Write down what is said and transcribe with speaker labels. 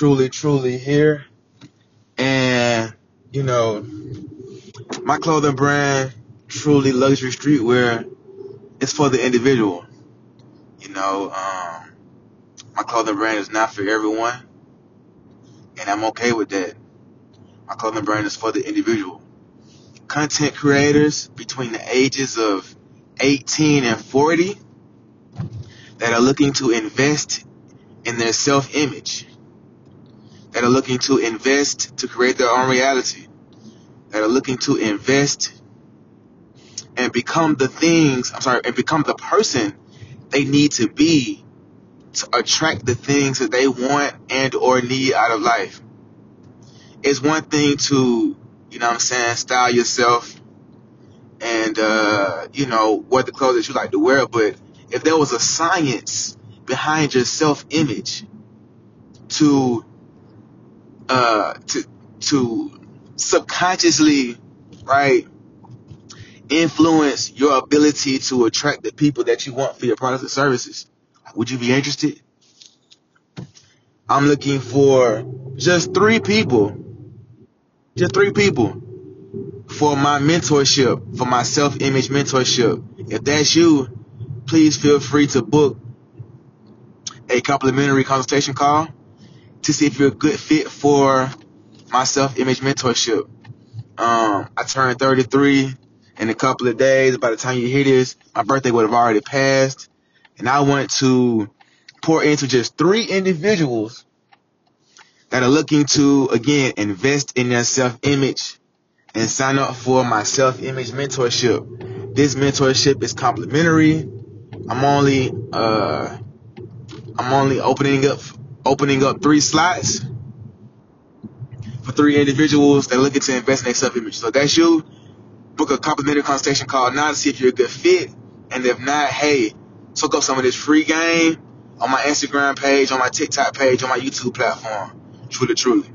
Speaker 1: truly, truly here. And, you know, my clothing brand, TRVLY luxury streetwear, is for the individual. You know, um, my clothing brand is not for everyone. And I'm okay with that. My clothing brand is for the individual. Content creators between the ages of 18 and 40 that are looking to invest in their self image, that are looking to invest to create their own reality, that are looking to invest and become the things, I'm sorry, and become the person they need to be to attract the things that they want and or need out of life. It's one thing to, you know what I'm saying, style yourself and uh, you know, wear the clothes that you like to wear, but if there was a science behind your self image to uh to to subconsciously right influence your ability to attract the people that you want for your products and services. Would you be interested? I'm looking for just three people just three people for my mentorship for my self-image mentorship. If that's you please feel free to book a complimentary consultation call to see if you're a good fit for my self-image mentorship. Um, I turned 33 in a couple of days. By the time you hear this, my birthday would have already passed. And I want to pour into just three individuals that are looking to, again, invest in their self-image and sign up for my self-image mentorship. This mentorship is complimentary. I'm only, uh, I'm only opening up opening up three slots for three individuals that are looking to invest in their self image. So that's you. Book a complimentary consultation call now to see if you're a good fit. And if not, hey, soak up some of this free game on my Instagram page, on my TikTok page, on my YouTube platform. Truly, truly.